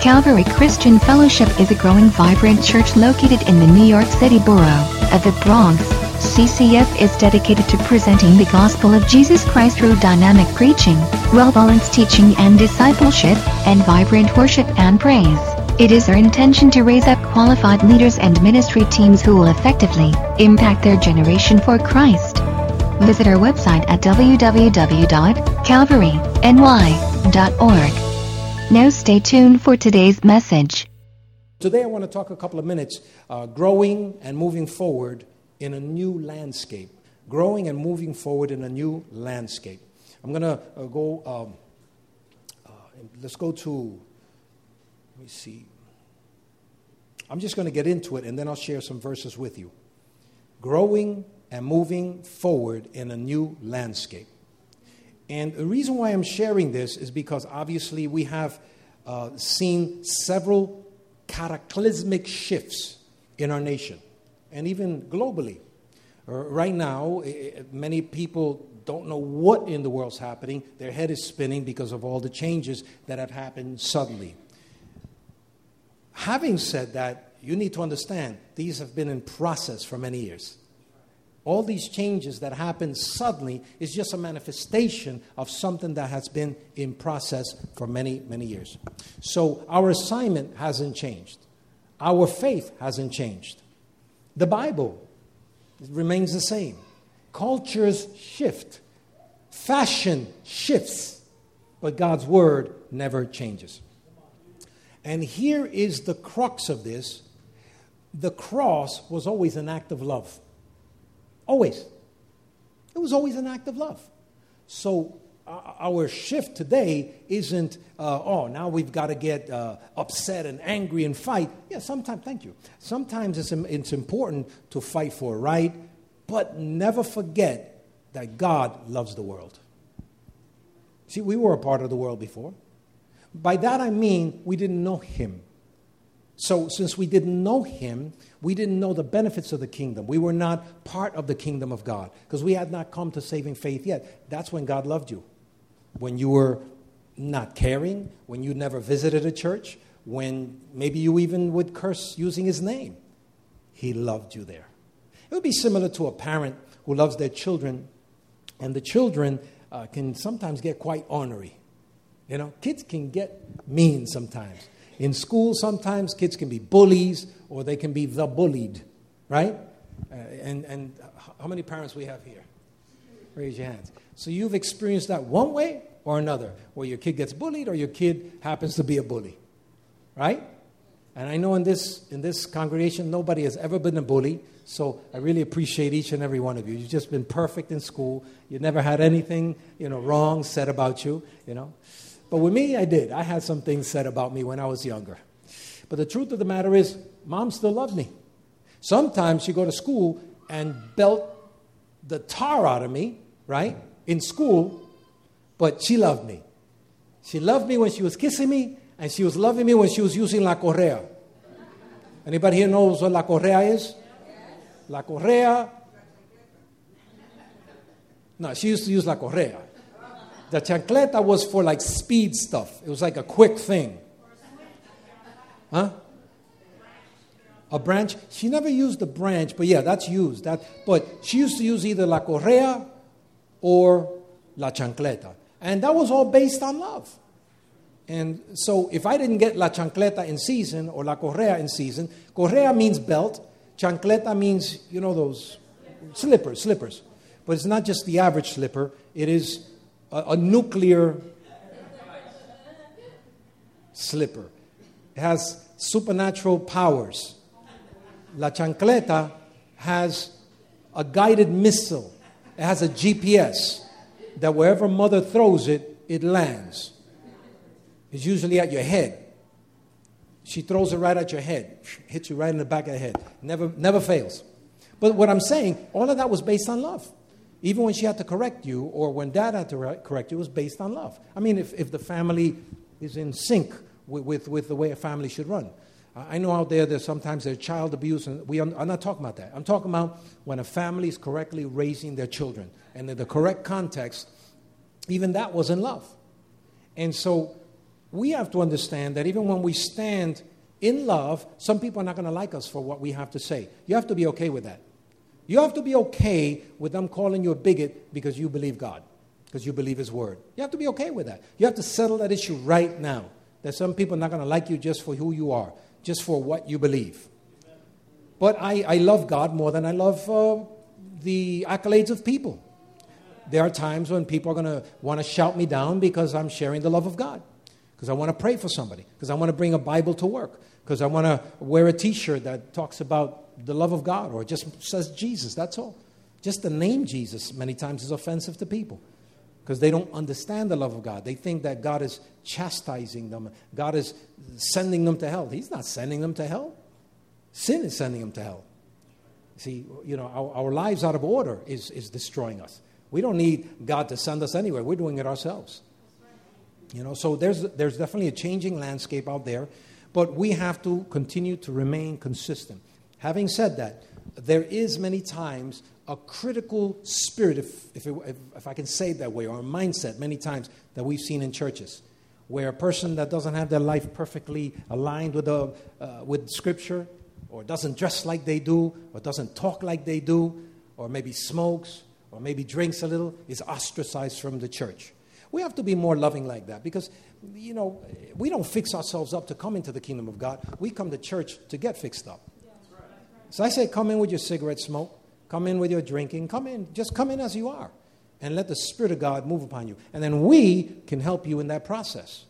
Calvary Christian Fellowship is a growing vibrant church located in the New York City borough of the Bronx. CCF is dedicated to presenting the gospel of Jesus Christ through dynamic preaching, well-balanced teaching and discipleship, and vibrant worship and praise. It is our intention to raise up qualified leaders and ministry teams who will effectively impact their generation for Christ. Visit our website at www.calvaryny.org. Now stay tuned for today's message. Today, I want to talk a couple of minutes uh, growing and moving forward in a new landscape. Growing and moving forward in a new landscape. I'm going to uh, go, um, uh, let's go to, let me see. I'm just going to get into it and then I'll share some verses with you. Growing and moving forward in a new landscape. And the reason why I'm sharing this is because obviously we have uh, seen several cataclysmic shifts in our nation and even globally. Uh, right now, many people don't know what in the world's happening. Their head is spinning because of all the changes that have happened suddenly. Having said that, you need to understand these have been in process for many years. All these changes that happen suddenly is just a manifestation of something that has been in process for many, many years. So our assignment hasn't changed, our faith hasn't changed. The Bible remains the same. Cultures shift, fashion shifts, but God's word never changes. And here is the crux of this the cross was always an act of love. Always. It was always an act of love. So our shift today isn't, uh, oh, now we've got to get uh, upset and angry and fight. Yeah, sometimes, thank you. Sometimes it's, it's important to fight for right, but never forget that God loves the world. See, we were a part of the world before. By that I mean we didn't know Him. So, since we didn't know Him, we didn't know the benefits of the kingdom. We were not part of the kingdom of God because we had not come to saving faith yet. That's when God loved you when you were not caring, when you never visited a church, when maybe you even would curse using his name. He loved you there. It would be similar to a parent who loves their children, and the children uh, can sometimes get quite ornery. You know, kids can get mean sometimes. In school, sometimes kids can be bullies or they can be the bullied, right? Uh, and, and how many parents we have here? Raise your hands. So you've experienced that one way or another, where your kid gets bullied or your kid happens to be a bully. Right? And I know in this, in this congregation, nobody has ever been a bully. So I really appreciate each and every one of you. You've just been perfect in school. You never had anything, you know, wrong said about you, you know. But with me, I did. I had some things said about me when I was younger. But the truth of the matter is, mom still loved me. Sometimes she'd go to school and belt the tar out of me, right? in school, but she loved me. She loved me when she was kissing me, and she was loving me when she was using la correa. Anybody here knows what la correa is? La correa. No, she used to use la correa. The chancleta was for like speed stuff. It was like a quick thing. Huh? A branch. She never used the branch, but yeah, that's used. That, but she used to use either la correa or La Chancleta. And that was all based on love. And so if I didn't get La Chancleta in season or La Correa in season, Correa means belt, Chancleta means, you know, those slippers, slippers. But it's not just the average slipper, it is a, a nuclear slipper. It has supernatural powers. La Chancleta has a guided missile it has a GPS that wherever mother throws it, it lands. It's usually at your head. She throws it right at your head, hits you right in the back of the head. Never, never fails. But what I'm saying, all of that was based on love. Even when she had to correct you, or when dad had to correct you, it was based on love. I mean, if, if the family is in sync with, with, with the way a family should run. I know out there that sometimes there's child abuse, and we are, I'm not talking about that. I'm talking about when a family is correctly raising their children and in the correct context, even that was in love. And so we have to understand that even when we stand in love, some people are not going to like us for what we have to say. You have to be okay with that. You have to be okay with them calling you a bigot because you believe God, because you believe His word. You have to be okay with that. You have to settle that issue right now. That some people are not going to like you just for who you are, just for what you believe. But I, I love God more than I love uh, the accolades of people. There are times when people are going to want to shout me down because I'm sharing the love of God, because I want to pray for somebody, because I want to bring a Bible to work, because I want to wear a t shirt that talks about the love of God or just says Jesus. That's all. Just the name Jesus many times is offensive to people because they don't understand the love of God. They think that God is chastising them, God is sending them to hell. He's not sending them to hell, sin is sending them to hell. See, you know, our, our lives out of order is, is destroying us. We don't need God to send us anywhere. We're doing it ourselves. You know, so there's, there's definitely a changing landscape out there, but we have to continue to remain consistent. Having said that, there is many times a critical spirit, if, if, it, if, I can say it that way, or a mindset many times that we've seen in churches, where a person that doesn't have their life perfectly aligned with, the, uh, with Scripture, or doesn't dress like they do, or doesn't talk like they do, or maybe smokes, or maybe drinks a little, is ostracized from the church. We have to be more loving like that because, you know, we don't fix ourselves up to come into the kingdom of God. We come to church to get fixed up. So I say, come in with your cigarette smoke, come in with your drinking, come in, just come in as you are, and let the Spirit of God move upon you. And then we can help you in that process.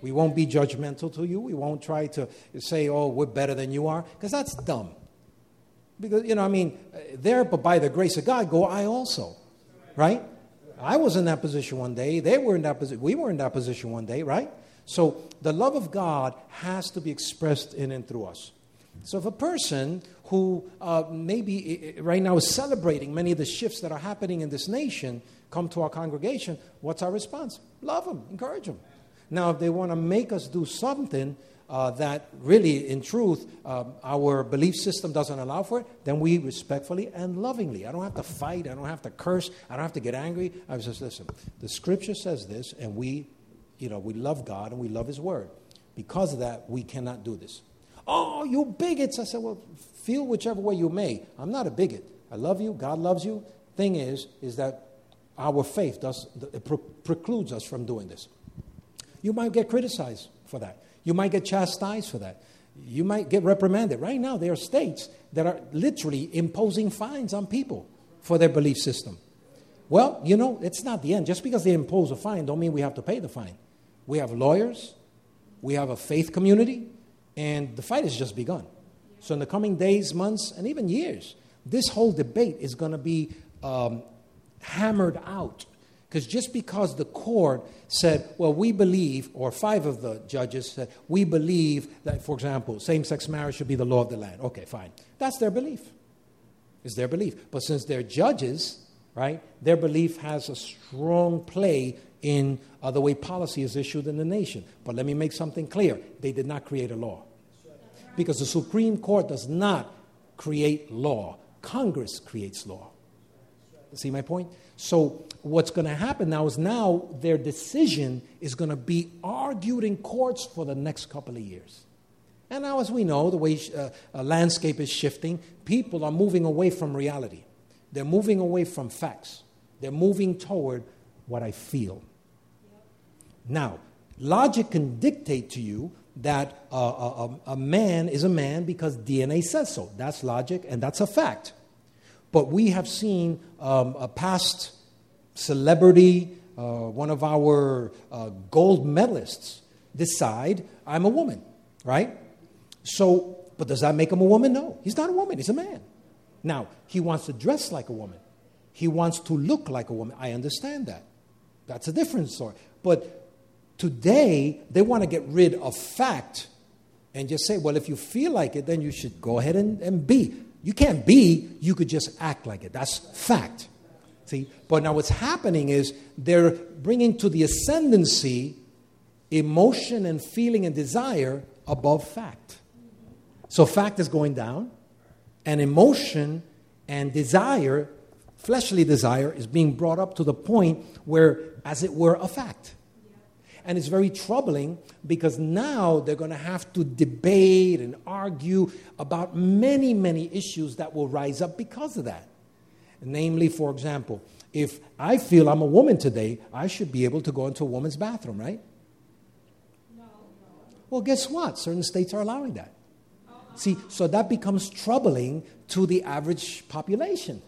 We won't be judgmental to you. We won't try to say, oh, we're better than you are, because that's dumb. Because, you know, I mean, there, but by the grace of God, go I also. Right? I was in that position one day. They were in that position. We were in that position one day, right? So the love of God has to be expressed in and through us. So if a person who uh, maybe right now is celebrating many of the shifts that are happening in this nation come to our congregation, what's our response? Love them, encourage them. Now, if they want to make us do something uh, that really, in truth, uh, our belief system doesn't allow for it, then we respectfully and lovingly. I don't have to fight. I don't have to curse. I don't have to get angry. I just listen. The Scripture says this, and we, you know, we love God and we love His Word. Because of that, we cannot do this. Oh, you bigots! I said, well, feel whichever way you may. I'm not a bigot. I love you. God loves you. Thing is, is that our faith does precludes us from doing this. You might get criticized for that. You might get chastised for that. You might get reprimanded. Right now, there are states that are literally imposing fines on people for their belief system. Well, you know, it's not the end. Just because they impose a fine, don't mean we have to pay the fine. We have lawyers, we have a faith community, and the fight has just begun. So, in the coming days, months, and even years, this whole debate is going to be um, hammered out because just because the court said, well, we believe, or five of the judges said, we believe that, for example, same sex marriage should be the law of the land. Okay, fine. That's their belief. It's their belief. But since they're judges, right, their belief has a strong play in uh, the way policy is issued in the nation. But let me make something clear they did not create a law. Because the Supreme Court does not create law, Congress creates law. See my point? So what's going to happen now is now their decision is going to be argued in courts for the next couple of years. And now, as we know, the way uh, a landscape is shifting, people are moving away from reality. They're moving away from facts. They're moving toward what I feel. Now, logic can dictate to you that uh, a, a man is a man because DNA says so. That's logic, and that's a fact. But we have seen um, a past celebrity, uh, one of our uh, gold medalists, decide I'm a woman, right? So, but does that make him a woman? No. He's not a woman, he's a man. Now, he wants to dress like a woman, he wants to look like a woman. I understand that. That's a different story. But today, they want to get rid of fact and just say, well, if you feel like it, then you should go ahead and, and be. You can't be, you could just act like it. That's fact. See? But now what's happening is they're bringing to the ascendancy emotion and feeling and desire above fact. So fact is going down, and emotion and desire, fleshly desire, is being brought up to the point where, as it were, a fact. And it's very troubling because now they're going to have to debate and argue about many, many issues that will rise up because of that. Namely, for example, if I feel I'm a woman today, I should be able to go into a woman's bathroom, right? No. Well, guess what? Certain states are allowing that. See, so that becomes troubling to the average population.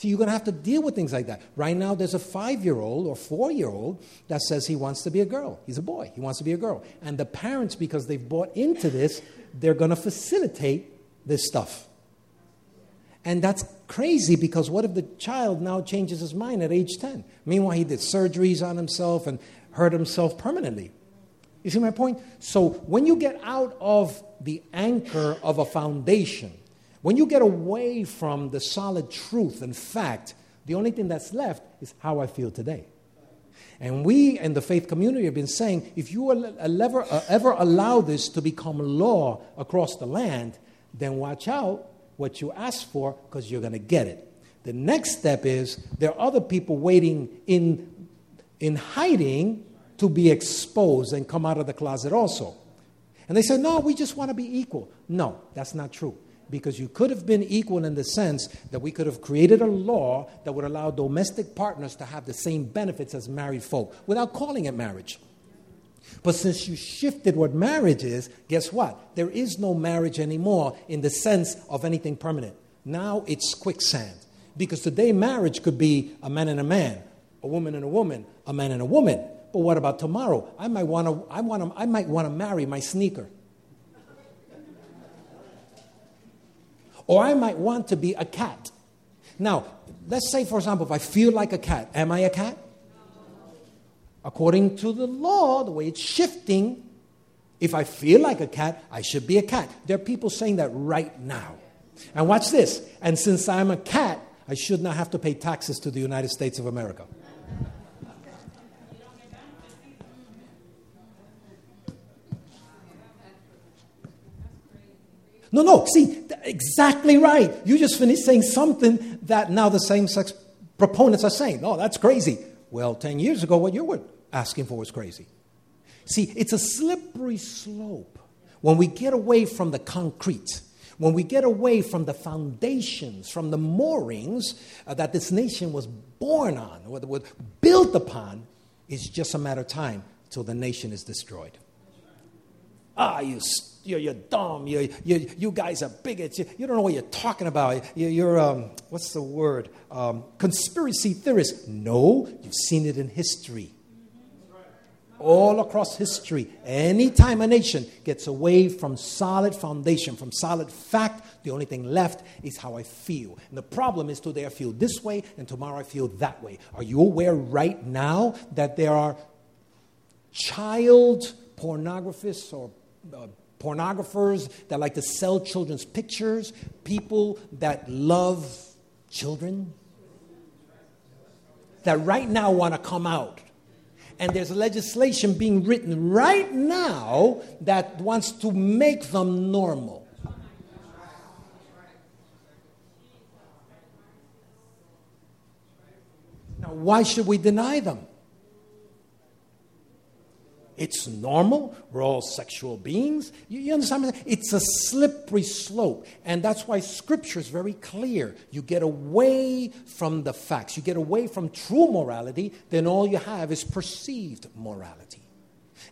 So you're going to have to deal with things like that. Right now, there's a five year old or four year old that says he wants to be a girl. He's a boy. He wants to be a girl. And the parents, because they've bought into this, they're going to facilitate this stuff. And that's crazy because what if the child now changes his mind at age 10? Meanwhile, he did surgeries on himself and hurt himself permanently. You see my point? So when you get out of the anchor of a foundation, when you get away from the solid truth and fact, the only thing that's left is how I feel today. And we in the faith community have been saying if you ever, uh, ever allow this to become law across the land, then watch out what you ask for because you're going to get it. The next step is there are other people waiting in, in hiding to be exposed and come out of the closet also. And they said, No, we just want to be equal. No, that's not true because you could have been equal in the sense that we could have created a law that would allow domestic partners to have the same benefits as married folk without calling it marriage. But since you shifted what marriage is, guess what? There is no marriage anymore in the sense of anything permanent. Now it's quicksand. Because today marriage could be a man and a man, a woman and a woman, a man and a woman. But what about tomorrow? I might want to I want to I might want to marry my sneaker. Or I might want to be a cat. Now, let's say, for example, if I feel like a cat, am I a cat? According to the law, the way it's shifting, if I feel like a cat, I should be a cat. There are people saying that right now. And watch this. And since I'm a cat, I should not have to pay taxes to the United States of America. No, no, see, exactly right. You just finished saying something that now the same sex proponents are saying. No, that's crazy. Well, 10 years ago, what you were asking for was crazy. See, it's a slippery slope when we get away from the concrete, when we get away from the foundations, from the moorings uh, that this nation was born on, or was built upon, it's just a matter of time till the nation is destroyed. Ah, you you're, you're dumb. You, you, you guys are bigots. You, you don't know what you're talking about. You, you're, um, what's the word? Um, conspiracy theorists. No, you've seen it in history. All across history, anytime a nation gets away from solid foundation, from solid fact, the only thing left is how I feel. And the problem is today I feel this way and tomorrow I feel that way. Are you aware right now that there are child pornographists or uh, pornographers that like to sell children's pictures, people that love children, that right now want to come out. And there's legislation being written right now that wants to make them normal. Now, why should we deny them? It's normal. We're all sexual beings. You, you understand? It's a slippery slope. And that's why scripture is very clear. You get away from the facts, you get away from true morality, then all you have is perceived morality.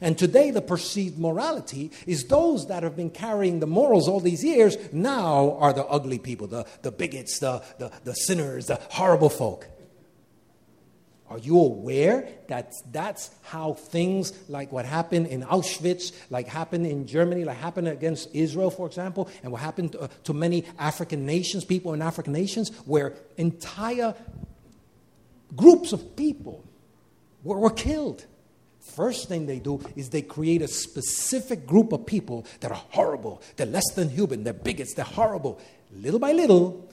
And today, the perceived morality is those that have been carrying the morals all these years now are the ugly people, the, the bigots, the, the, the sinners, the horrible folk. Are you aware that that's how things like what happened in Auschwitz, like happened in Germany, like happened against Israel, for example, and what happened to, uh, to many African nations, people in African nations, where entire groups of people were, were killed? First thing they do is they create a specific group of people that are horrible, they're less than human, they're bigots, they're horrible. Little by little,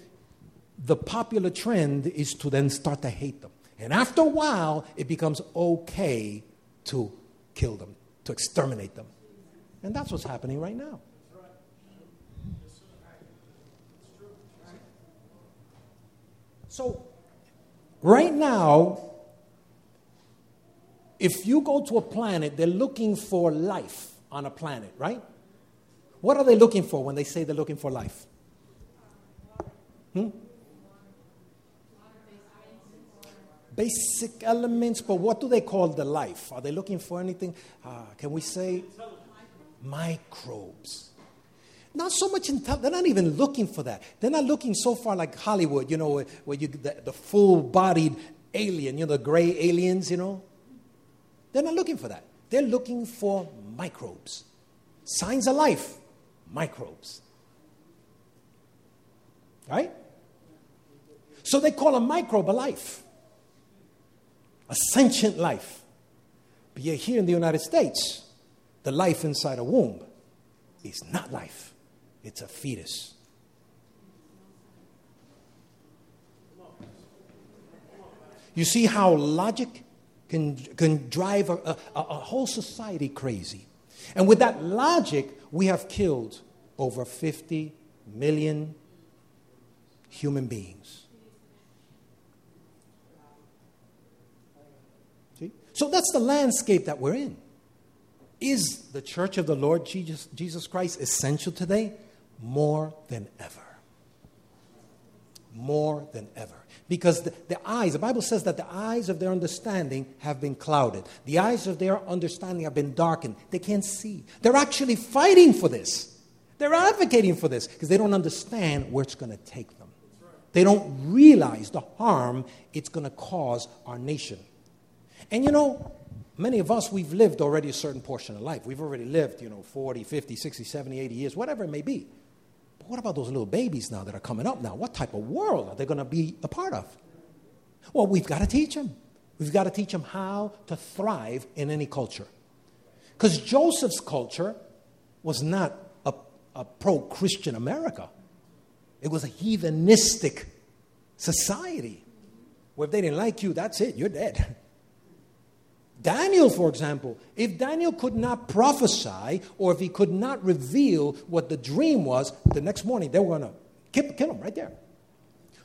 the popular trend is to then start to hate them. And after a while, it becomes okay to kill them, to exterminate them. And that's what's happening right now. So, right now, if you go to a planet, they're looking for life on a planet, right? What are they looking for when they say they're looking for life? Hmm? Basic elements, but what do they call the life? Are they looking for anything? Uh, can we say microbes? Not so much intelligence. They're not even looking for that. They're not looking so far like Hollywood, you know, where, where you the, the full-bodied alien, you know, the gray aliens, you know. They're not looking for that. They're looking for microbes. Signs of life, microbes. Right? So they call a microbe a life, a sentient life. But yet, here in the United States, the life inside a womb is not life, it's a fetus. You see how logic can, can drive a, a, a whole society crazy. And with that logic, we have killed over 50 million human beings. See? So that's the landscape that we're in. Is the church of the Lord Jesus, Jesus Christ essential today? More than ever. More than ever. Because the, the, eyes, the Bible says that the eyes of their understanding have been clouded. The eyes of their understanding have been darkened. They can't see. They're actually fighting for this. They're advocating for this because they don't understand where it's going to take them. They don't realize the harm it's going to cause our nation. And you know, many of us, we've lived already a certain portion of life. We've already lived, you know, 40, 50, 60, 70, 80 years, whatever it may be. But what about those little babies now that are coming up now? What type of world are they going to be a part of? Well, we've got to teach them. We've got to teach them how to thrive in any culture. Because Joseph's culture was not a, a pro Christian America, it was a heathenistic society where if they didn't like you, that's it, you're dead. Daniel, for example, if Daniel could not prophesy or if he could not reveal what the dream was, the next morning they were going to kill him right there.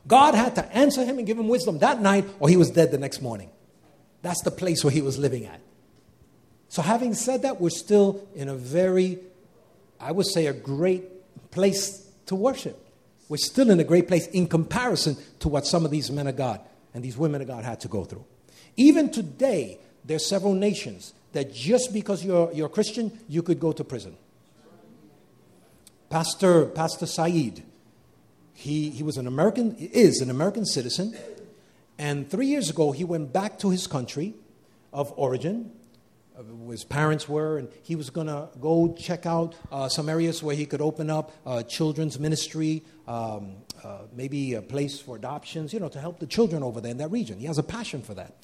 God had to answer him and give him wisdom that night, or he was dead the next morning. That's the place where he was living at. So, having said that, we're still in a very, I would say, a great place to worship. We're still in a great place in comparison to what some of these men of God and these women of God had to go through. Even today, there's several nations that just because you're, you're a Christian, you could go to prison. Pastor, Pastor Saeed, he, he was an American, is an American citizen, and three years ago he went back to his country of origin, where his parents were, and he was going to go check out uh, some areas where he could open up uh, children's ministry, um, uh, maybe a place for adoptions, you know, to help the children over there in that region. He has a passion for that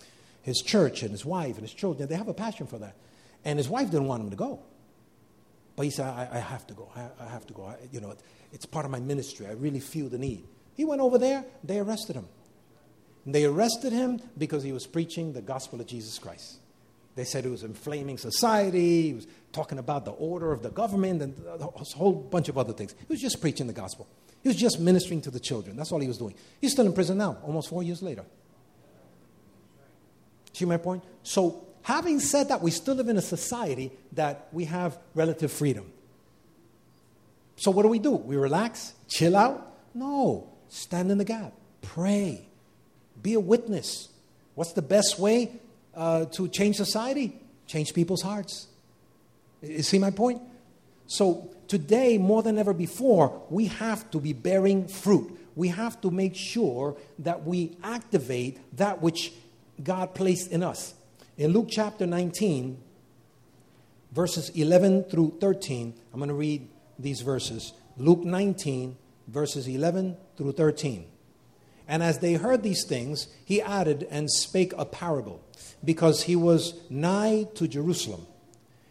his church and his wife and his children, they have a passion for that. And his wife didn't want him to go. But he said, I, I have to go. I, I have to go. I, you know, it, it's part of my ministry. I really feel the need. He went over there. They arrested him. And they arrested him because he was preaching the gospel of Jesus Christ. They said he was inflaming society. He was talking about the order of the government and a whole bunch of other things. He was just preaching the gospel. He was just ministering to the children. That's all he was doing. He's still in prison now, almost four years later. See my point? So, having said that, we still live in a society that we have relative freedom. So, what do we do? We relax, chill out? No. Stand in the gap, pray, be a witness. What's the best way uh, to change society? Change people's hearts. You see my point? So, today, more than ever before, we have to be bearing fruit. We have to make sure that we activate that which God placed in us. In Luke chapter 19, verses 11 through 13, I'm going to read these verses. Luke 19, verses 11 through 13. And as they heard these things, he added and spake a parable, because he was nigh to Jerusalem,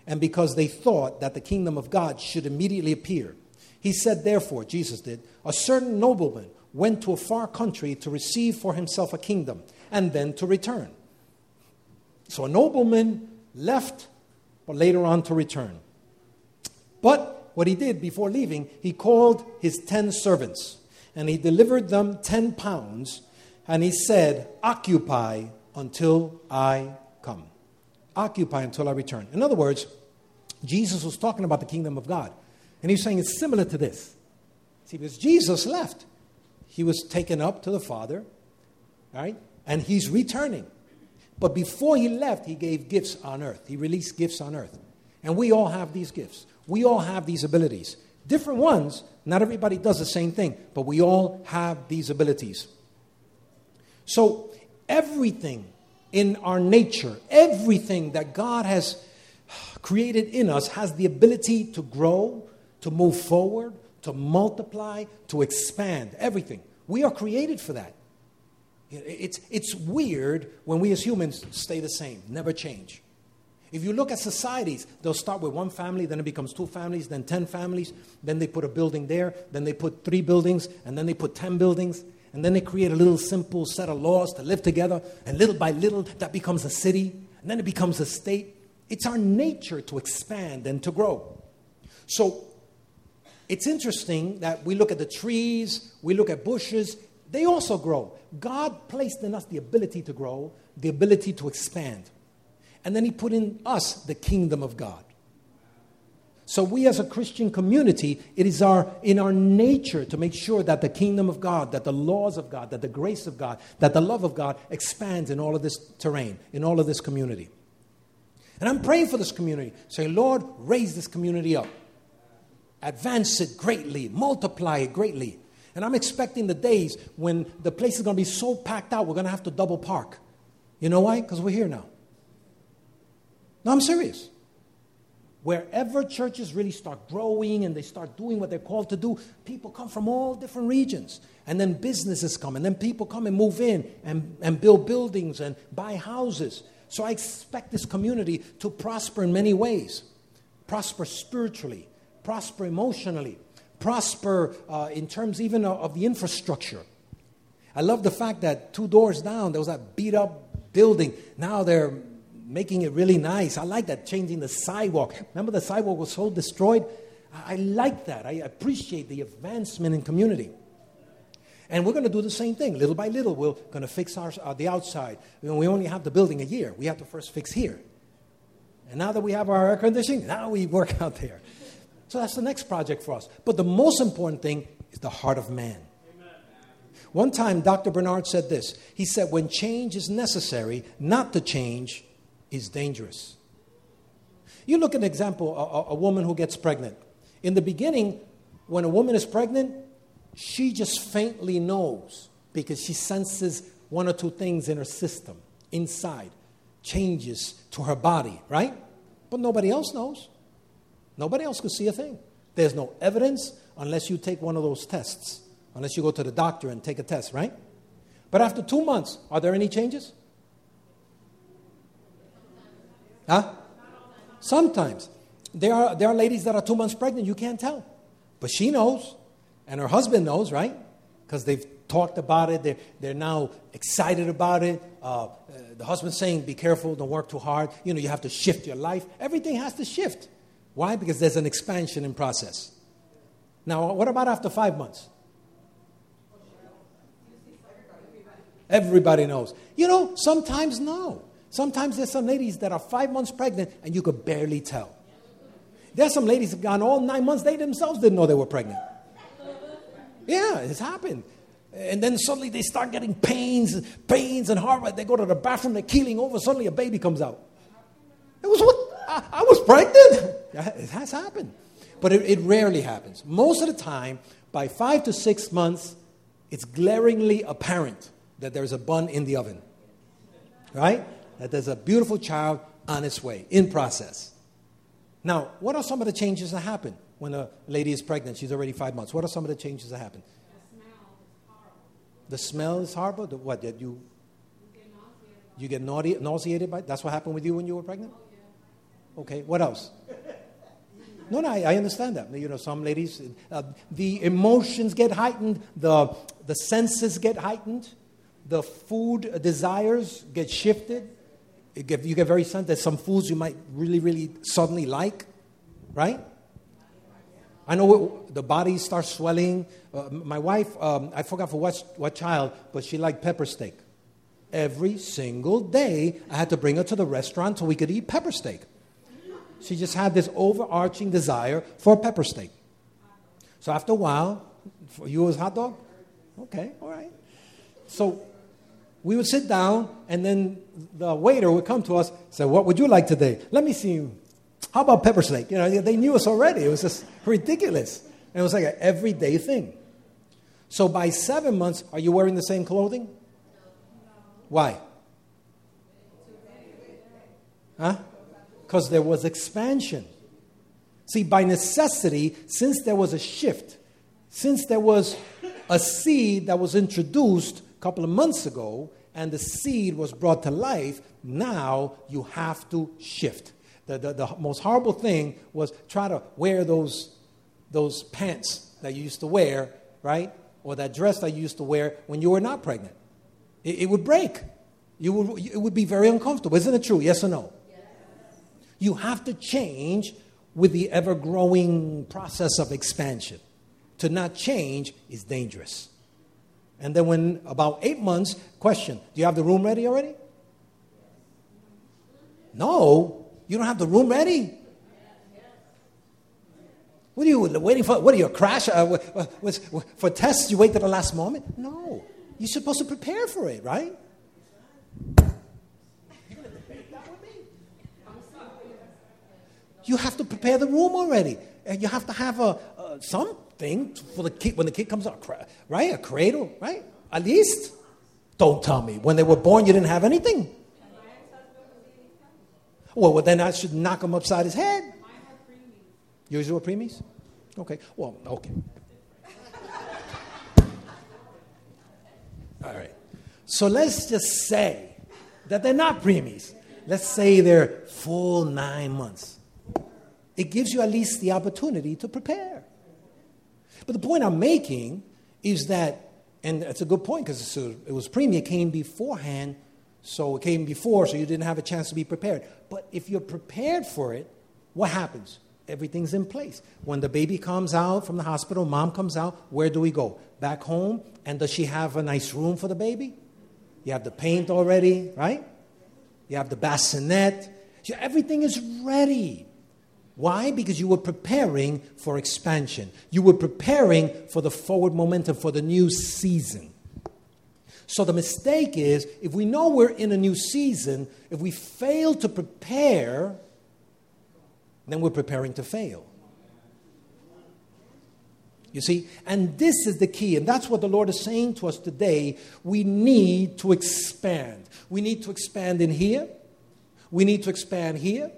and because they thought that the kingdom of God should immediately appear. He said, therefore, Jesus did, a certain nobleman went to a far country to receive for himself a kingdom and then to return. So a nobleman left, but later on to return. But what he did before leaving, he called his ten servants and he delivered them ten pounds and he said, Occupy until I come. occupy until I return. In other words, Jesus was talking about the kingdom of God. And he's saying it's similar to this. See, because Jesus left, he was taken up to the Father, right? And he's returning. But before he left, he gave gifts on earth. He released gifts on earth. And we all have these gifts. We all have these abilities. Different ones. Not everybody does the same thing, but we all have these abilities. So, everything in our nature, everything that God has created in us has the ability to grow, to move forward, to multiply, to expand. Everything. We are created for that. It's, it's weird when we as humans stay the same, never change. If you look at societies, they'll start with one family, then it becomes two families, then 10 families, then they put a building there, then they put three buildings, and then they put 10 buildings, and then they create a little simple set of laws to live together, and little by little, that becomes a city, and then it becomes a state. It's our nature to expand and to grow. So it's interesting that we look at the trees, we look at bushes, they also grow. God placed in us the ability to grow, the ability to expand. And then He put in us the kingdom of God. So we as a Christian community, it is our in our nature to make sure that the kingdom of God, that the laws of God, that the grace of God, that the love of God expands in all of this terrain, in all of this community. And I'm praying for this community, Say, Lord, raise this community up. Advance it greatly, multiply it greatly. And I'm expecting the days when the place is going to be so packed out, we're going to have to double park. You know why? Because we're here now. No, I'm serious. Wherever churches really start growing and they start doing what they're called to do, people come from all different regions. And then businesses come, and then people come and move in and, and build buildings and buy houses. So I expect this community to prosper in many ways prosper spiritually, prosper emotionally, prosper uh, in terms even of, of the infrastructure. I love the fact that two doors down, there was that beat up building. Now they're making it really nice. I like that, changing the sidewalk. Remember, the sidewalk was so destroyed? I, I like that. I appreciate the advancement in community. And we're going to do the same thing. Little by little, we're going to fix our, uh, the outside. You know, we only have the building a year. We have to first fix here. And now that we have our air conditioning, now we work out there. So that's the next project for us. But the most important thing is the heart of man. Amen. One time, Dr. Bernard said this. He said, When change is necessary, not to change is dangerous. You look at an example a, a woman who gets pregnant. In the beginning, when a woman is pregnant, she just faintly knows because she senses one or two things in her system, inside, changes to her body, right? But nobody else knows. Nobody else could see a thing. There's no evidence unless you take one of those tests, unless you go to the doctor and take a test, right? But after two months, are there any changes? Huh? Sometimes. There are, there are ladies that are two months pregnant, you can't tell. But she knows, and her husband knows, right? Because they've talked about it, they're, they're now excited about it. Uh, uh, the husband's saying, Be careful, don't work too hard. You know, you have to shift your life. Everything has to shift. Why? Because there's an expansion in process. Now, what about after five months? Everybody knows. You know, sometimes no. Sometimes there's some ladies that are five months pregnant and you could barely tell. There's some ladies have gone all nine months, they themselves didn't know they were pregnant. Yeah, it's happened. And then suddenly they start getting pains, pains and heart. They go to the bathroom, they're keeling over, suddenly a baby comes out. It was what? I, I was pregnant. It has happened. But it, it rarely happens. Most of the time, by five to six months, it's glaringly apparent that there's a bun in the oven. Right? That there's a beautiful child on its way, in process. Now, what are some of the changes that happen when a lady is pregnant? She's already five months. What are some of the changes that happen? The smell is horrible. The, smell is horrible? The what did you? You get nauseated by? That's what happened with you when you were pregnant. Okay. What else? No, no, I, I understand that. You know, some ladies, uh, the emotions get heightened, the the senses get heightened, the food desires get shifted get, you get very sensitive. There's some foods you might really, really suddenly like, right? I know the body starts swelling. Uh, my wife, um, I forgot for what, what child, but she liked pepper steak. every single day. I had to bring her to the restaurant so we could eat pepper steak. She just had this overarching desire for a pepper steak. So after a while, for you was hot dog? Okay, all right. So we would sit down, and then the waiter would come to us and say, What would you like today? Let me see you. How about pepper steak? You know, they knew us already. It was just ridiculous. And it was like an everyday thing. So by seven months, are you wearing the same clothing? Why? Huh? Because there was expansion. See, by necessity, since there was a shift, since there was a seed that was introduced a couple of months ago, and the seed was brought to life, now you have to shift. The, the, the, most horrible thing was try to wear those, those pants that you used to wear, right? Or that dress that you used to wear when you were not pregnant. It, it would break. You would, it would be very uncomfortable. Isn't it true? Yes or no? You have to change with the ever growing process of expansion. To not change is dangerous. And then, when about eight months, question Do you have the room ready already? No, you don't have the room ready. What are you waiting for? What are you, a crash? Uh, for tests, you wait to the last moment? No. You're supposed to prepare for it, right? You have to prepare the room already. And you have to have a, a something for the kid when the kid comes out, right? A cradle, right? At least. Don't tell me. When they were born, you didn't have anything. Well, well then I should knock him upside his head. Yours were preemies? Okay. Well, okay. All right. So let's just say that they're not preemies. Let's say they're full nine months. It gives you at least the opportunity to prepare. But the point I'm making is that, and it's a good point because it was preemie, it came beforehand, so it came before, so you didn't have a chance to be prepared. But if you're prepared for it, what happens? Everything's in place. When the baby comes out from the hospital, mom comes out, where do we go? Back home? And does she have a nice room for the baby? You have the paint already, right? You have the bassinet. Everything is ready. Why? Because you were preparing for expansion. You were preparing for the forward momentum for the new season. So the mistake is if we know we're in a new season, if we fail to prepare, then we're preparing to fail. You see? And this is the key, and that's what the Lord is saying to us today. We need to expand. We need to expand in here, we need to expand here,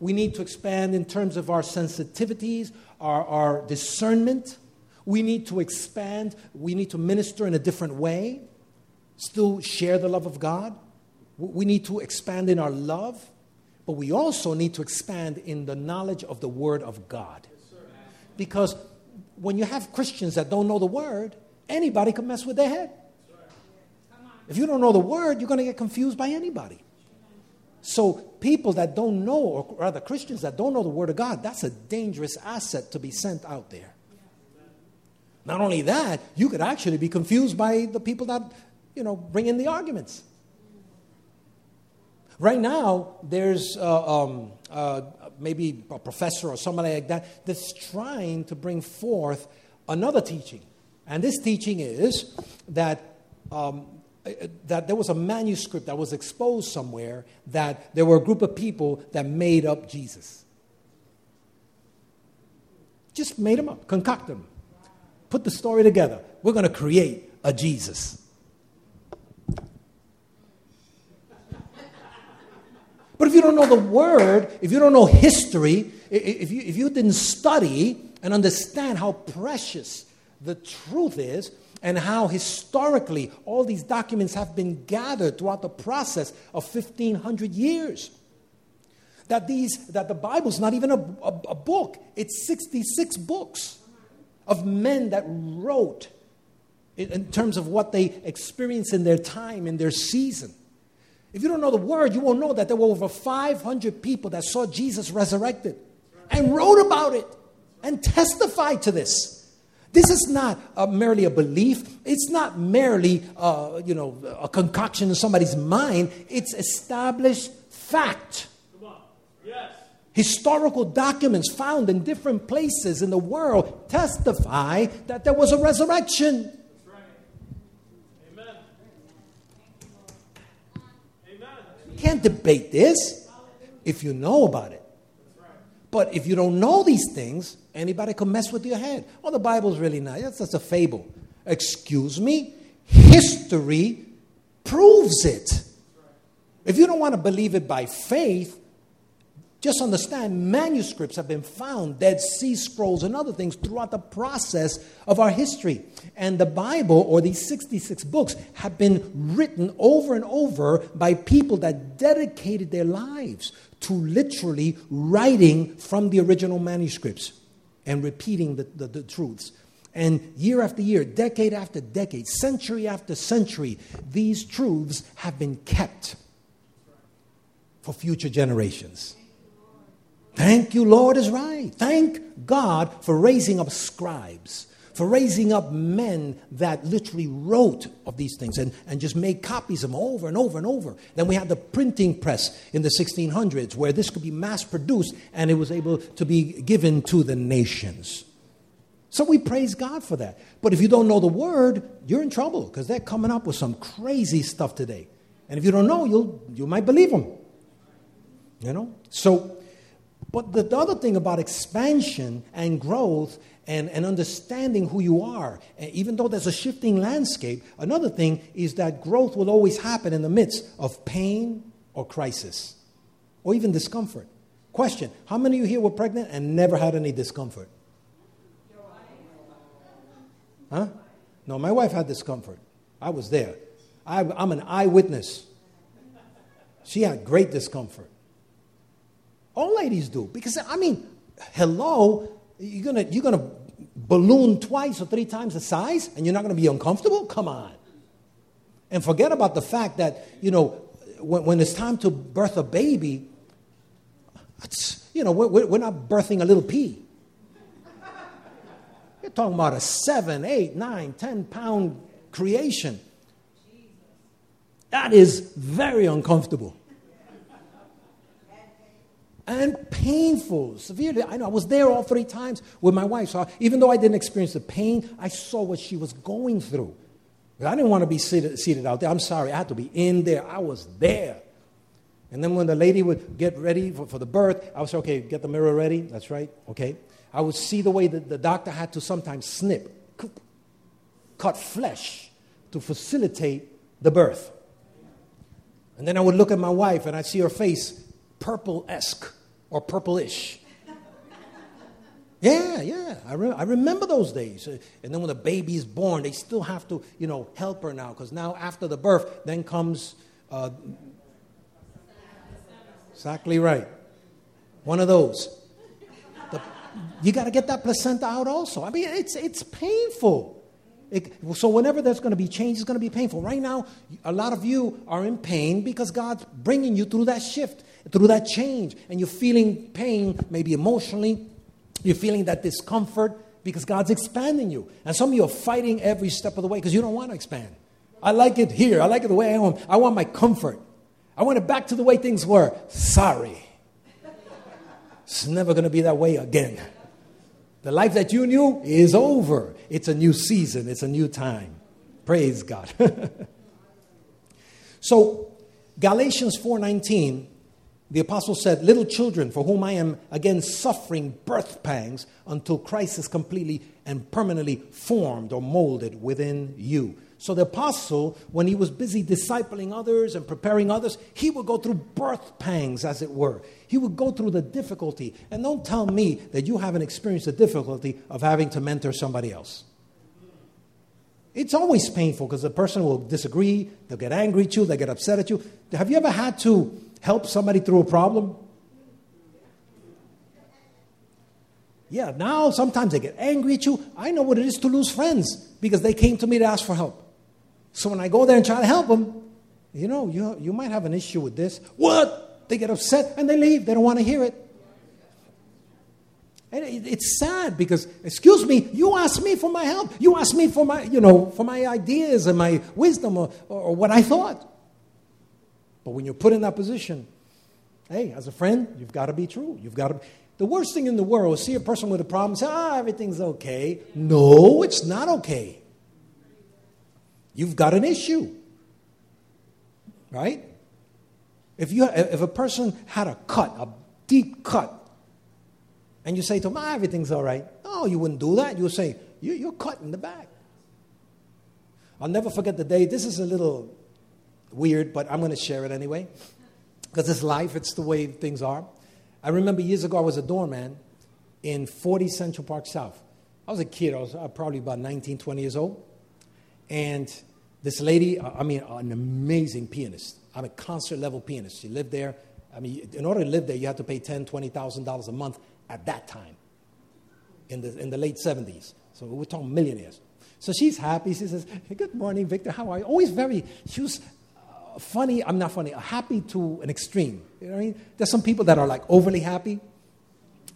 we need to expand in terms of our sensitivities, our, our discernment. We need to expand. We need to minister in a different way, still share the love of God. We need to expand in our love, but we also need to expand in the knowledge of the Word of God. Because when you have Christians that don't know the Word, anybody can mess with their head. If you don't know the Word, you're going to get confused by anybody. So, people that don't know, or rather Christians that don't know the Word of God, that's a dangerous asset to be sent out there. Not only that, you could actually be confused by the people that, you know, bring in the arguments. Right now, there's uh, um, uh, maybe a professor or somebody like that that's trying to bring forth another teaching. And this teaching is that um, Uh, that there was a manuscript that was exposed somewhere that there were a group of people that made up Jesus. Just made them up, concocted them, put the story together. We're going to create a Jesus. But if you don't know the word, if you don't know history, if you, if you didn't study and understand how precious the truth is, and how historically all these documents have been gathered throughout the process of 1500 years. That, these, that the Bible's not even a, a, a book, it's 66 books of men that wrote in, in terms of what they experienced in their time, in their season. If you don't know the word, you won't know that there were over 500 people that saw Jesus resurrected and wrote about it and testified to this This is not uh, merely a belief. It's not merely, uh, you know, a concoction in somebody's mind. It's established fact. Come on. Yes. Historical documents found in different places in the world testify that there was a resurrection. Amen. Can't debate this if you know about it. But if you don't know these things, anybody can mess with your head. Well, the Bible's really not. That's just a fable. Excuse me? History proves it. If you don't want to believe it by faith, just understand manuscripts have been found, Dead Sea Scrolls, and other things throughout the process of our history. And the Bible, or these 66 books, have been written over and over by people that dedicated their lives to literally writing from the original manuscripts and repeating the, the, the truths. And year after year, decade after decade, century after century, these truths have been kept for future generations. Thank you, Lord, is right. Thank God for raising up scribes, for raising up men that literally wrote of these things and, and just made copies of them over and over and over. Then we had the printing press in the 1600s where this could be mass produced and it was able to be given to the nations. So we praise God for that. But if you don't know the word, you're in trouble because they're coming up with some crazy stuff today. And if you don't know, you'll, you might believe them. You know? So but the other thing about expansion and growth and, and understanding who you are, even though there's a shifting landscape, another thing is that growth will always happen in the midst of pain or crisis or even discomfort. Question How many of you here were pregnant and never had any discomfort? Huh? No, my wife had discomfort. I was there. I, I'm an eyewitness. She had great discomfort. All ladies do. Because, I mean, hello, you're going to you're gonna balloon twice or three times the size and you're not going to be uncomfortable? Come on. And forget about the fact that, you know, when, when it's time to birth a baby, you know, we're, we're not birthing a little pea. You're talking about a seven, eight, nine, ten pound creation. That is very uncomfortable and painful, severely. I know I was there all three times with my wife. So even though I didn't experience the pain, I saw what she was going through. But I didn't want to be seated, seated out there. I'm sorry, I had to be in there. I was there. And then when the lady would get ready for, for the birth, I would say, okay, get the mirror ready. That's right. Okay. I would see the way that the doctor had to sometimes snip, cut flesh to facilitate the birth. And then I would look at my wife and I'd see her face purple esque or purplish. Yeah, yeah. I, re- I remember those days. And then when the baby is born, they still have to, you know, help her now because now after the birth, then comes. Uh, exactly right. One of those. The, you got to get that placenta out also. I mean, it's, it's painful. It, so whenever there's going to be change, it's going to be painful. Right now, a lot of you are in pain because God's bringing you through that shift through that change. And you're feeling pain, maybe emotionally. You're feeling that discomfort because God's expanding you. And some of you are fighting every step of the way because you don't want to expand. I like it here. I like it the way I am. I want my comfort. I want it back to the way things were. Sorry. It's never going to be that way again. The life that you knew is over. It's a new season, it's a new time. Praise God. so, Galatians 4:19 the apostle said, Little children, for whom I am again suffering birth pangs until Christ is completely and permanently formed or molded within you. So the apostle, when he was busy discipling others and preparing others, he would go through birth pangs, as it were. He would go through the difficulty. And don't tell me that you haven't experienced the difficulty of having to mentor somebody else. It's always painful because the person will disagree, they'll get angry at you, they'll get upset at you. Have you ever had to help somebody through a problem? Yeah, now sometimes they get angry at you. I know what it is to lose friends because they came to me to ask for help. So when I go there and try to help them, you know, you, you might have an issue with this. What? They get upset and they leave. They don't want to hear it. And it, it's sad because, excuse me, you asked me for my help. You asked me for my, you know, for my ideas and my wisdom or, or what I thought. But when you're put in that position, hey, as a friend, you've got to be true. You've got to. The worst thing in the world is see a person with a problem, say, ah, everything's okay. No, it's not okay. You've got an issue. Right? If, you, if a person had a cut, a deep cut, and you say to him, ah, everything's all right. No, you wouldn't do that. You would say, you, you're cut in the back. I'll never forget the day. This is a little weird, but I'm going to share it anyway. Because it's life, it's the way things are. I remember years ago, I was a doorman in 40 Central Park South. I was a kid, I was uh, probably about 19, 20 years old. And this lady, uh, I mean, an amazing pianist. I'm a concert level pianist. She lived there. I mean, in order to live there, you had to pay ten, twenty thousand dollars a month at that time, in the in the late '70s. So we're talking millionaires. So she's happy. She says, hey, "Good morning, Victor. How are you?" Always very. She was uh, funny. I'm not funny. Happy to an extreme. You know what I mean? There's some people that are like overly happy.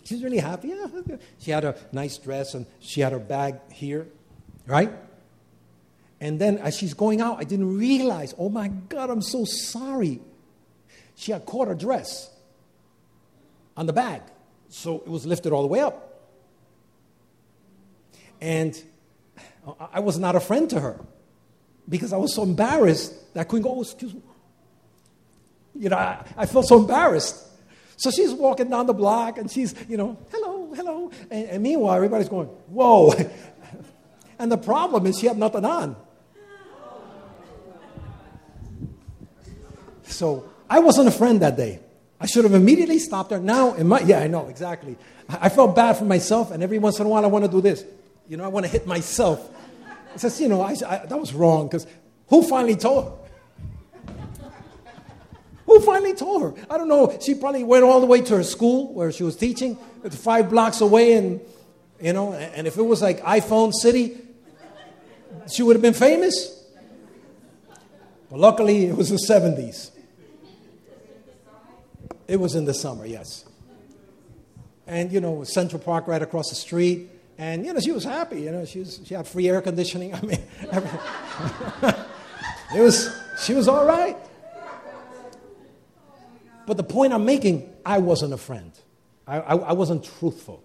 She's really happy. Yeah. She had a nice dress and she had her bag here, right? And then as she's going out, I didn't realize, oh my God, I'm so sorry. She had caught her dress on the bag. So it was lifted all the way up. And I was not a friend to her because I was so embarrassed that I couldn't go, oh, excuse me. You know, I, I felt so embarrassed. So she's walking down the block and she's, you know, hello, hello. And, and meanwhile, everybody's going, whoa. and the problem is she had nothing on. So I wasn't a friend that day. I should have immediately stopped her. Now, yeah, I know, exactly. I felt bad for myself, and every once in a while I want to do this. You know, I want to hit myself. It says, you know, I, I, that was wrong because who finally told her? Who finally told her? I don't know. She probably went all the way to her school where she was teaching, five blocks away, and you know, and if it was like iPhone City, she would have been famous. But luckily, it was the 70s. It was in the summer, yes. And, you know, Central Park right across the street. And, you know, she was happy. You know, she, was, she had free air conditioning. I mean, it was, she was all right. But the point I'm making, I wasn't a friend. I, I, I wasn't truthful.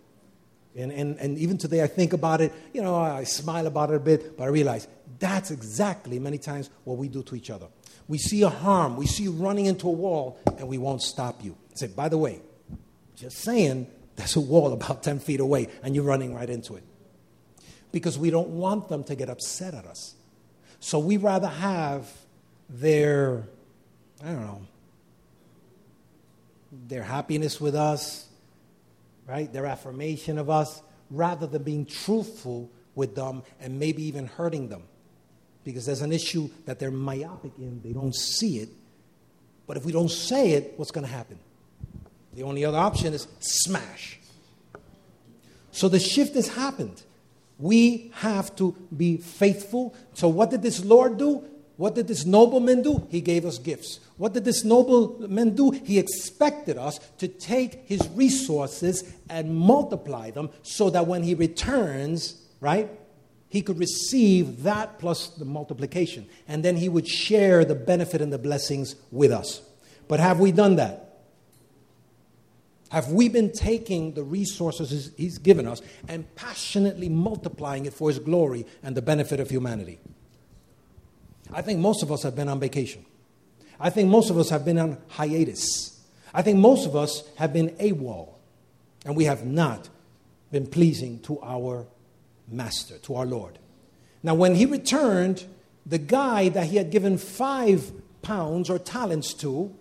And, and, and even today, I think about it, you know, I smile about it a bit, but I realize that's exactly many times what we do to each other. We see a harm, we see you running into a wall, and we won't stop you. Say, by the way, just saying, there's a wall about 10 feet away, and you're running right into it. Because we don't want them to get upset at us. So we rather have their, I don't know, their happiness with us, right? Their affirmation of us, rather than being truthful with them and maybe even hurting them because there's an issue that they're myopic in, they don't see it. But if we don't say it, what's going to happen? The only other option is smash. So the shift has happened. We have to be faithful. So, what did this Lord do? What did this nobleman do? He gave us gifts. What did this nobleman do? He expected us to take his resources and multiply them so that when he returns, right, he could receive that plus the multiplication. And then he would share the benefit and the blessings with us. But have we done that? Have we been taking the resources he's given us and passionately multiplying it for his glory and the benefit of humanity? I think most of us have been on vacation. I think most of us have been on hiatus. I think most of us have been AWOL, and we have not been pleasing to our master, to our Lord. Now, when he returned, the guy that he had given five pounds or talents to,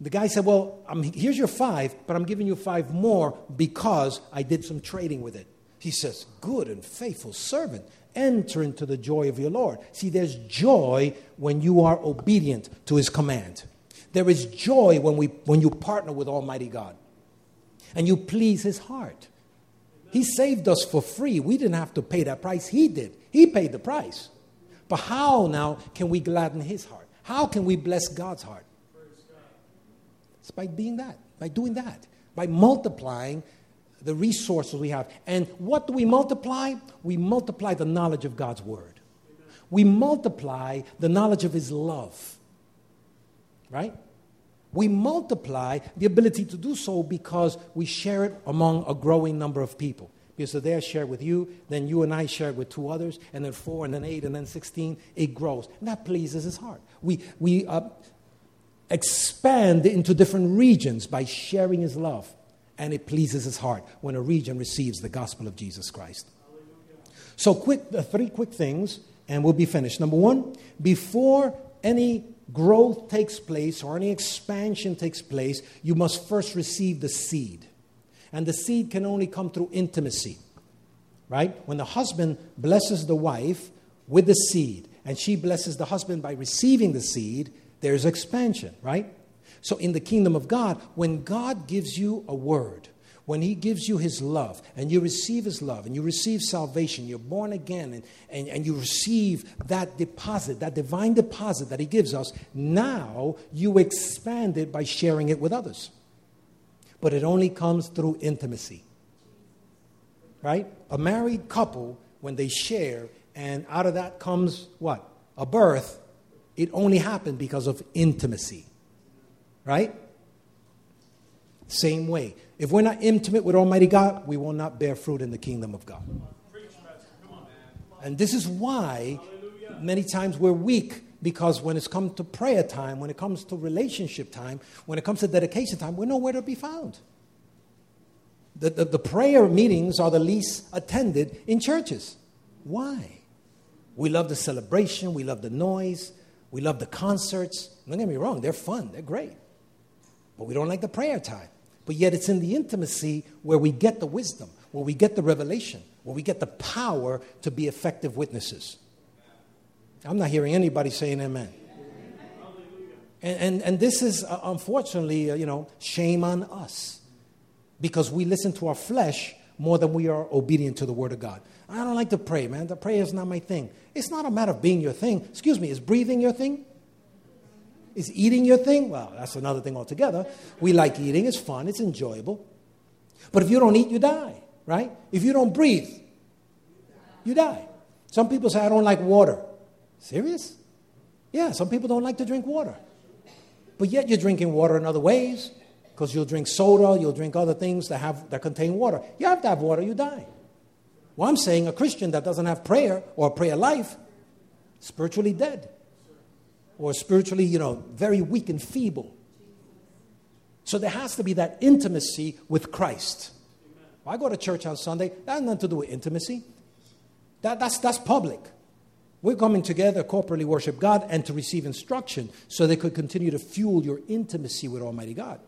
the guy said, Well, I'm, here's your five, but I'm giving you five more because I did some trading with it. He says, Good and faithful servant, enter into the joy of your Lord. See, there's joy when you are obedient to his command. There is joy when, we, when you partner with Almighty God and you please his heart. He saved us for free. We didn't have to pay that price. He did. He paid the price. But how now can we gladden his heart? How can we bless God's heart? It's by being that, by doing that, by multiplying the resources we have. And what do we multiply? We multiply the knowledge of God's word. We multiply the knowledge of his love. Right? We multiply the ability to do so because we share it among a growing number of people. Because if they share with you, then you and I share it with two others, and then four, and then eight, and then 16. It grows. And that pleases his heart. We, we uh, expand into different regions by sharing his love. And it pleases his heart when a region receives the gospel of Jesus Christ. So, quick, uh, three quick things, and we'll be finished. Number one, before any growth takes place or any expansion takes place, you must first receive the seed. And the seed can only come through intimacy, right? When the husband blesses the wife with the seed, and she blesses the husband by receiving the seed, there's expansion, right? So in the kingdom of God, when God gives you a word, when he gives you his love and you receive his love and you receive salvation, you're born again and, and, and you receive that deposit, that divine deposit that he gives us, now you expand it by sharing it with others. But it only comes through intimacy. Right? A married couple, when they share, and out of that comes what? A birth, it only happened because of intimacy. Right? Same way. If we're not intimate with Almighty God, we will not bear fruit in the kingdom of God. And this is why many times we're weak because when it's come to prayer time, when it comes to relationship time, when it comes to dedication time, we're nowhere to be found. The, the, the prayer meetings are the least attended in churches. Why? We love the celebration, we love the noise, we love the concerts. Don't get me wrong, they're fun, they're great. But we don't like the prayer time. But yet it's in the intimacy where we get the wisdom, where we get the revelation, where we get the power to be effective witnesses. I'm not hearing anybody saying amen. And, and, and this is, uh, unfortunately, uh, you know, shame on us because we listen to our flesh more than we are obedient to the Word of God. I don't like to pray, man. The prayer is not my thing. It's not a matter of being your thing. Excuse me, is breathing your thing? Is eating your thing? Well, that's another thing altogether. We like eating, it's fun, it's enjoyable. But if you don't eat, you die, right? If you don't breathe, you die. Some people say, I don't like water. Serious? Yeah, some people don't like to drink water. But yet you're drinking water in other ways because you'll drink soda, you'll drink other things that, have, that contain water. You have to have water, you die. Well, I'm saying a Christian that doesn't have prayer or a prayer life, spiritually dead or spiritually, you know, very weak and feeble. So there has to be that intimacy with Christ. I go to church on Sunday, that has nothing to do with intimacy. That, that's, that's public. We're coming together, corporately worship God, and to receive instruction so they could continue to fuel your intimacy with Almighty God.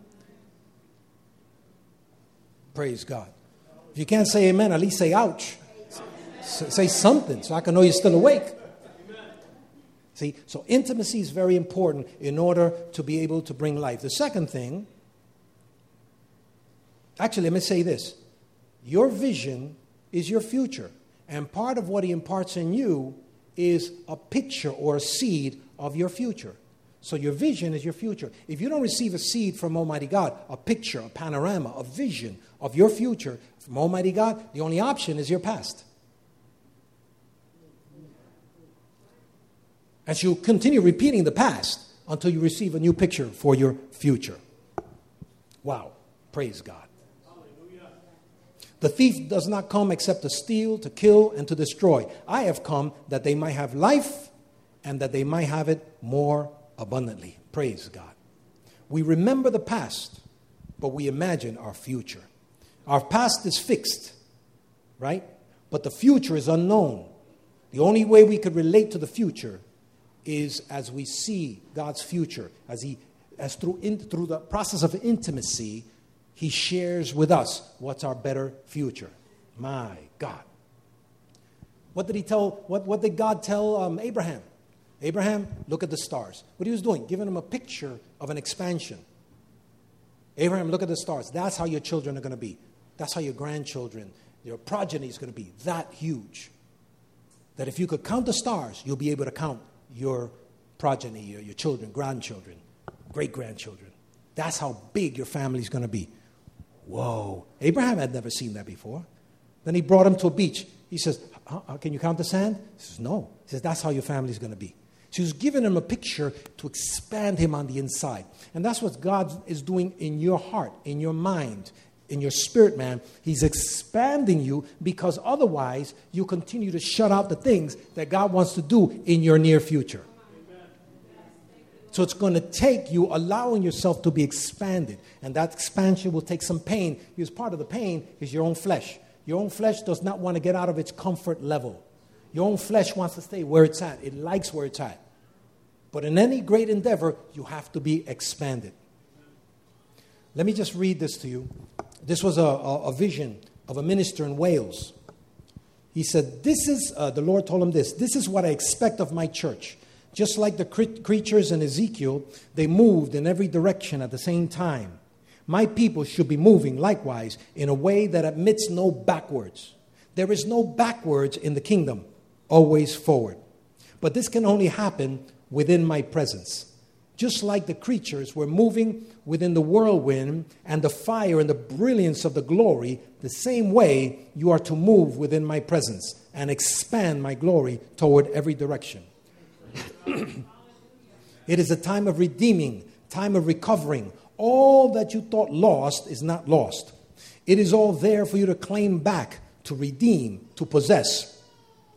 Praise God. If you can't say amen, at least say ouch. say something so I can know you're still awake. See, so intimacy is very important in order to be able to bring life. The second thing, actually, let me say this your vision is your future. And part of what he imparts in you is a picture or a seed of your future. So your vision is your future. If you don't receive a seed from Almighty God, a picture, a panorama, a vision of your future from Almighty God, the only option is your past. As you continue repeating the past until you receive a new picture for your future. Wow. Praise God. The thief does not come except to steal, to kill, and to destroy. I have come that they might have life and that they might have it more abundantly. Praise God. We remember the past, but we imagine our future. Our past is fixed, right? But the future is unknown. The only way we could relate to the future is as we see God's future, as He, as through, in, through the process of intimacy, He shares with us what's our better future. My God. What did He tell, what, what did God tell um, Abraham? Abraham, look at the stars. What he was doing, giving him a picture of an expansion. Abraham, look at the stars. That's how your children are going to be. That's how your grandchildren, your progeny is going to be that huge. That if you could count the stars, you'll be able to count your progeny, your, your children, grandchildren, great grandchildren. That's how big your family is going to be. Whoa. Abraham had never seen that before. Then he brought him to a beach. He says, "Uh, uh, Can you count the sand? He says, No. He says, That's how your family's going to be. She was giving him a picture to expand him on the inside. And that's what God is doing in your heart, in your mind, in your spirit, man. He's expanding you because otherwise you continue to shut out the things that God wants to do in your near future. So it's going to take you allowing yourself to be expanded. And that expansion will take some pain because part of the pain is your own flesh. Your own flesh does not want to get out of its comfort level. Your own flesh wants to stay where it's at, it likes where it's at. But in any great endeavor, you have to be expanded. Let me just read this to you. This was a, a, vision of a minister in Wales. He said, This is, uh, the Lord told him this, this is what I expect of my church. Just like the cre- creatures in Ezekiel, they moved in every direction at the same time. My people should be moving likewise in a way that admits no backwards. There is no backwards in the kingdom, always forward. But this can only happen within my presence. Just like the creatures were moving within the whirlwind and the fire and the brilliance of the glory, the same way you are to move within my presence and expand my glory toward every direction. it is a time of redeeming, time of recovering. All that you thought lost is not lost. It is all there for you to claim back, to redeem, to possess.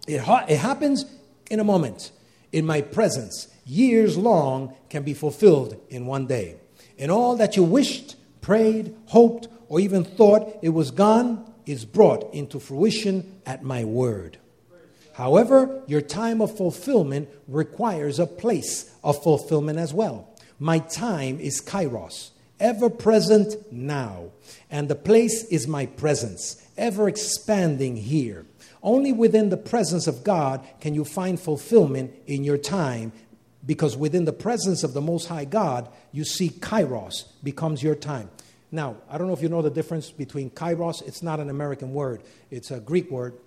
It, ha- it happens in a moment, in my presence. Years long can be fulfilled in one day. And all that you wished, prayed, hoped, or even thought it was gone is brought into fruition at my word. However, your time of fulfillment requires a place of fulfillment as well. My time is kairos, ever present now, and the place is my presence, ever expanding here. Only within the presence of God can you find fulfillment in your time, because within the presence of the Most High God, you see kairos becomes your time. Now, I don't know if you know the difference between kairos, it's not an American word, it's a Greek word.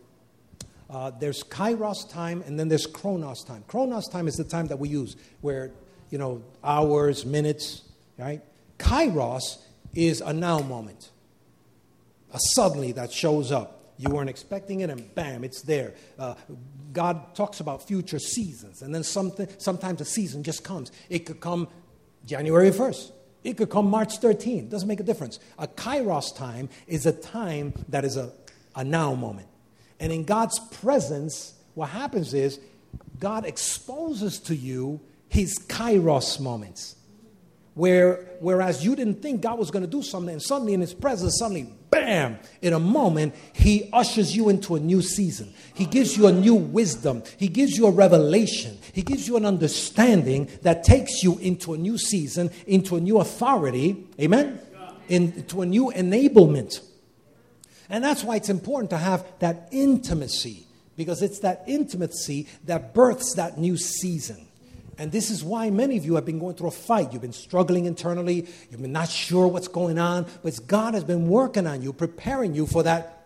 Uh, there's kairos time and then there's chronos time. Chronos time is the time that we use, where, you know, hours, minutes, right? Kairos is a now moment, a suddenly that shows up. You weren't expecting it, and bam, it's there. Uh, God talks about future seasons, and then something, sometimes a season just comes. It could come January 1st. It could come March 13th. Doesn't make a difference. A kairos time is a time that is a, a now moment. And in God's presence, what happens is God exposes to you his kairos moments. Where, whereas you didn't think God was going to do something, and suddenly in his presence, suddenly, bam, in a moment, he ushers you into a new season. He gives you a new wisdom. He gives you a revelation. He gives you an understanding that takes you into a new season, into a new authority, amen? Into a new enablement. And that's why it's important to have that intimacy, because it's that intimacy that births that new season. And this is why many of you have been going through a fight. You've been struggling internally, you've been not sure what's going on, but God has been working on you, preparing you for that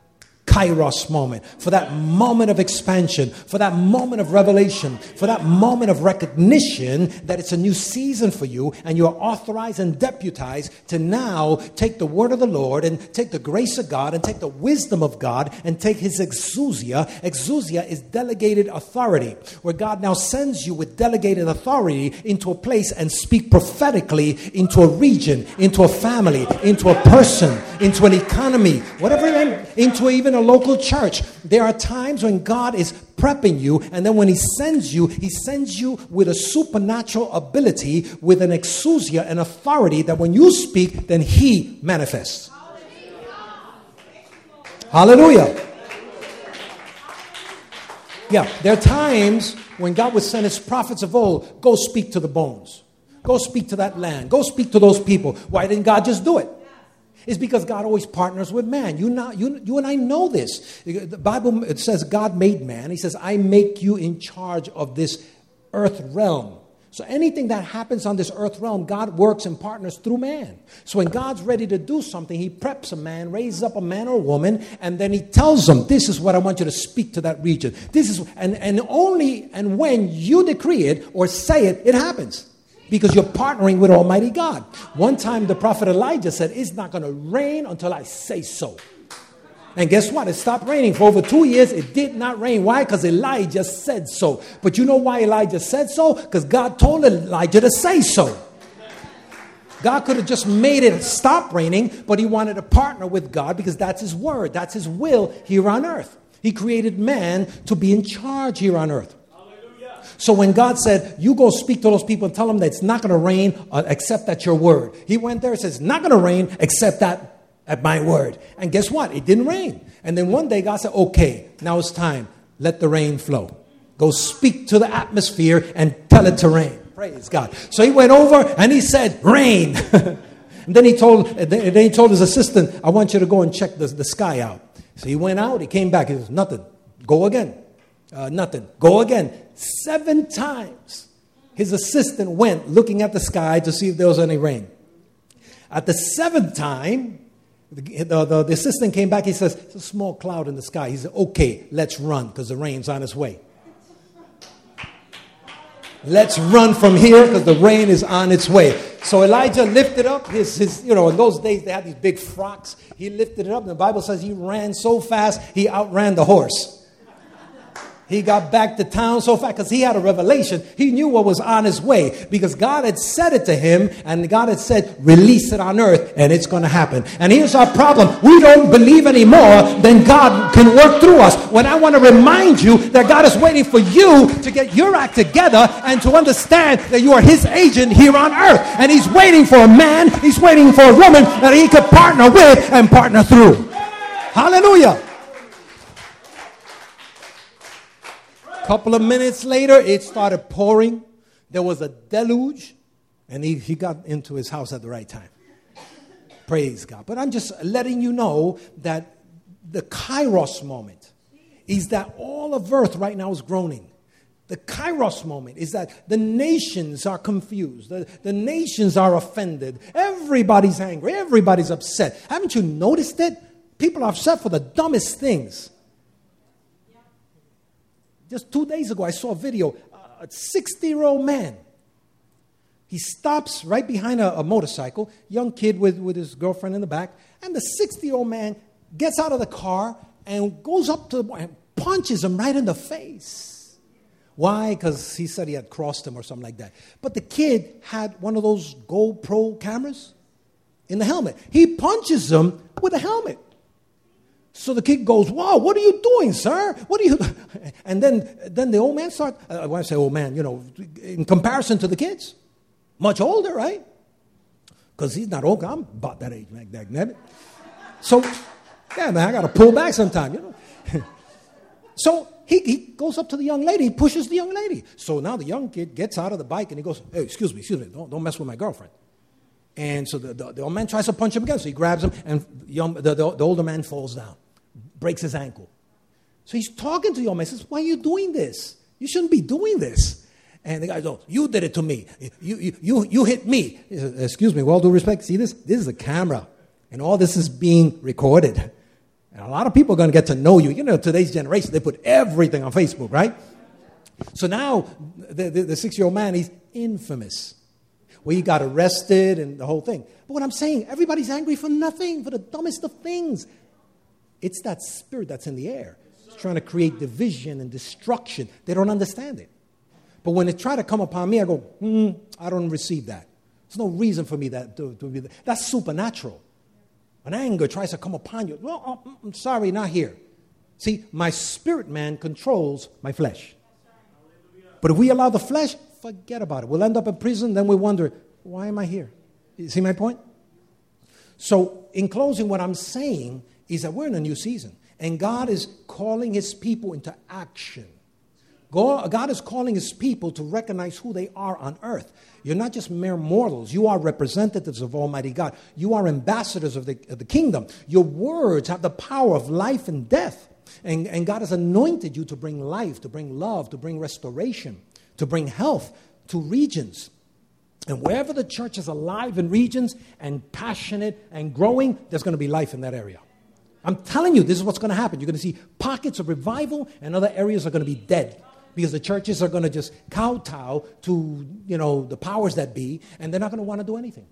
kairos moment, for that moment of expansion, for that moment of revelation, for that moment of recognition that it's a new season for you and you're authorized and deputized to now take the word of the Lord and take the grace of God and take the wisdom of God and take his exousia. Exousia is delegated authority, where God now sends you with delegated authority into a place and speak prophetically into a region, into a family, into a person, into an economy, whatever, into even a local church. There are times when God is prepping you, and then when He sends you, He sends you with a supernatural ability, with an exousia, an authority that when you speak, then He manifests. Hallelujah. Yeah, there are times when God would send His prophets of old, go speak to the bones. Go speak to that land. Go speak to those people. Why didn't God just do it? It's because God always partners with man. You, not, you, you and I know this. The Bible says God made man. He says, I make you in charge of this earth realm. So anything that happens on this earth realm, God works and partners through man. So when God's ready to do something, He preps a man, raises up a man or a woman, and then He tells them, "This is what I want you to speak to that region. This is," and and only and when you decree it or say it, it happens. Because you're partnering with Almighty God. One time the prophet Elijah said, It's not going to rain until I say so. And guess what? It stopped raining. For over two years, it did not rain. Why? Because Elijah said so. But you know why Elijah said so? Because God told Elijah to say so. God could have just made it stop raining, but he wanted to partner with God because that's his word, that's his will here on earth. He created man to be in charge here on earth. So when God said, You go speak to those people and tell them that it's not going to rain uh, except at your word, he went there and says, It's not going to rain except that at my word. And guess what? It didn't rain. And then one day God said, Okay, now it's time. Let the rain flow. Go speak to the atmosphere and tell it to rain. Praise God. So he went over and he said, Rain. and then he told then he told his assistant, I want you to go and check the, the sky out. So he went out, he came back, he says, Nothing. Go again. Uh, nothing. Go again. Seven times. His assistant went looking at the sky to see if there was any rain. At the seventh time, the, the, the, assistant came back. He says, It's a small cloud in the sky. He said, Okay, let's run because the rain's on its way. Let's run from here because the rain is on its way. So Elijah lifted up his, his, you know, in those days they had these big frocks. He lifted it up, and the Bible says he ran so fast he outran the horse. He got back to town so fast because he had a revelation. He knew what was on his way because God had said it to him and God had said, release it on earth and it's going to happen. And here's our problem. We don't believe anymore, then God can work through us. When I want to remind you that God is waiting for you to get your act together and to understand that you are his agent here on earth. And he's waiting for a man, he's waiting for a woman that he could partner with and partner through. Hallelujah. Couple of minutes later, it started pouring. There was a deluge, and he, he got into his house at the right time. Praise God. But I'm just letting you know that the kairos moment is that all of earth right now is groaning. The kairos moment is that the nations are confused. The, the nations are offended. Everybody's angry. Everybody's upset. Haven't you noticed it? People are upset for the dumbest things. Just two days ago, I saw a video. Uh, a 60 year old man. He stops right behind a, a, motorcycle, young kid with, with his girlfriend in the back, and the 60 year old man gets out of the car and goes up to the boy and punches him right in the face. Why? Because he said he had crossed him or something like that. But the kid had one of those GoPro cameras in the helmet. He punches him with a helmet. So the kid goes, Wow, what are you doing, sir? What are you? And then, then the old man starts, uh, when I say old man, you know, in comparison to the kids, much older, right? Because he's not old, I'm about that age, magnetic. So, yeah, man, I got to pull back sometime, you know. so he, he goes up to the young lady, he pushes the young lady. So now the young kid gets out of the bike and he goes, Hey, excuse me, excuse me, don't, don't mess with my girlfriend. And so the, the, the, old man tries to punch him again. So he grabs him, and young, the, the, the older man falls down breaks his ankle. So he's talking to old man. Says, Why are you doing this? You shouldn't be doing this. And the guy goes, You did it to me. You, you, you, you hit me. Says, Excuse me, with all due respect, see this? This is a camera. And all this is being recorded. And a lot of people are going to get to know you. You know, today's generation, they put everything on Facebook, right? So now the, the, the six year old man, he's infamous. Well, he got arrested and the whole thing. But what I'm saying, everybody's angry for nothing, for the dumbest of things. It's that spirit that's in the air. It's trying to create division and destruction. They don't understand it. But when it try to come upon me, I go, hmm, I don't receive that. There's no reason for me that to, to be that. That's supernatural. When anger tries to come upon you. Well, oh, mm, I'm sorry, not here. See, my spirit man controls my flesh. But if we allow the flesh, forget about it. We'll end up in prison, then we wonder, why am I here? You see my point? So, in closing, what I'm saying is that we're in a new season and God is calling his people into action. God is calling his people to recognize who they are on earth. You're not just mere mortals. You are representatives of Almighty God. You are ambassadors of the, of the kingdom. Your words have the power of life and death. And, and God has anointed you to bring life, to bring love, to bring restoration, to bring health to regions. And wherever the church is alive in regions and passionate and growing, there's going to be life in that area. I'm telling you, this is what's going to happen. You're going to see pockets of revival, and other areas are going to be dead. Because the churches are going to just kowtow to, you know, the powers that be, and they're not going to want to do anything.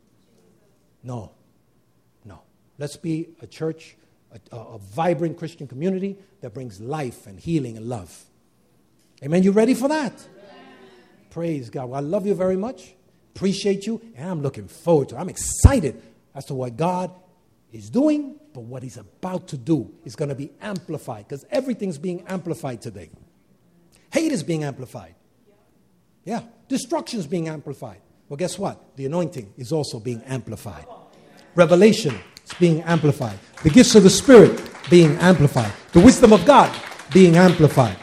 No. No. Let's be a church, a, a, vibrant Christian community that brings life and healing and love. Amen. You ready for that? Praise God. Well, I love you very much. Appreciate you. And I'm looking forward to it. I'm excited as to what God is doing, but what He's about to do is going to be amplified because everything's being amplified today. Hate is being amplified. Yeah. Destruction is being amplified. Well, guess what? The anointing is also being amplified. Revelation is being amplified. The gifts of the Spirit being amplified. The wisdom of God being amplified.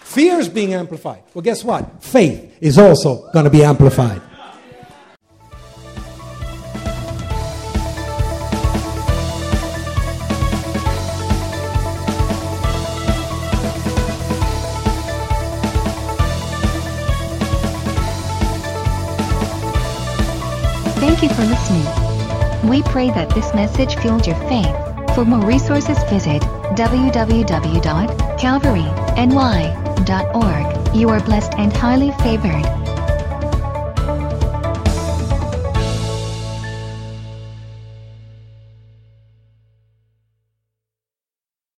Fear is being amplified. Well, guess what? Faith is also going to be amplified. Pray that this message fueled your faith. For more resources, visit www.calvaryny.org. You are blessed and highly favored.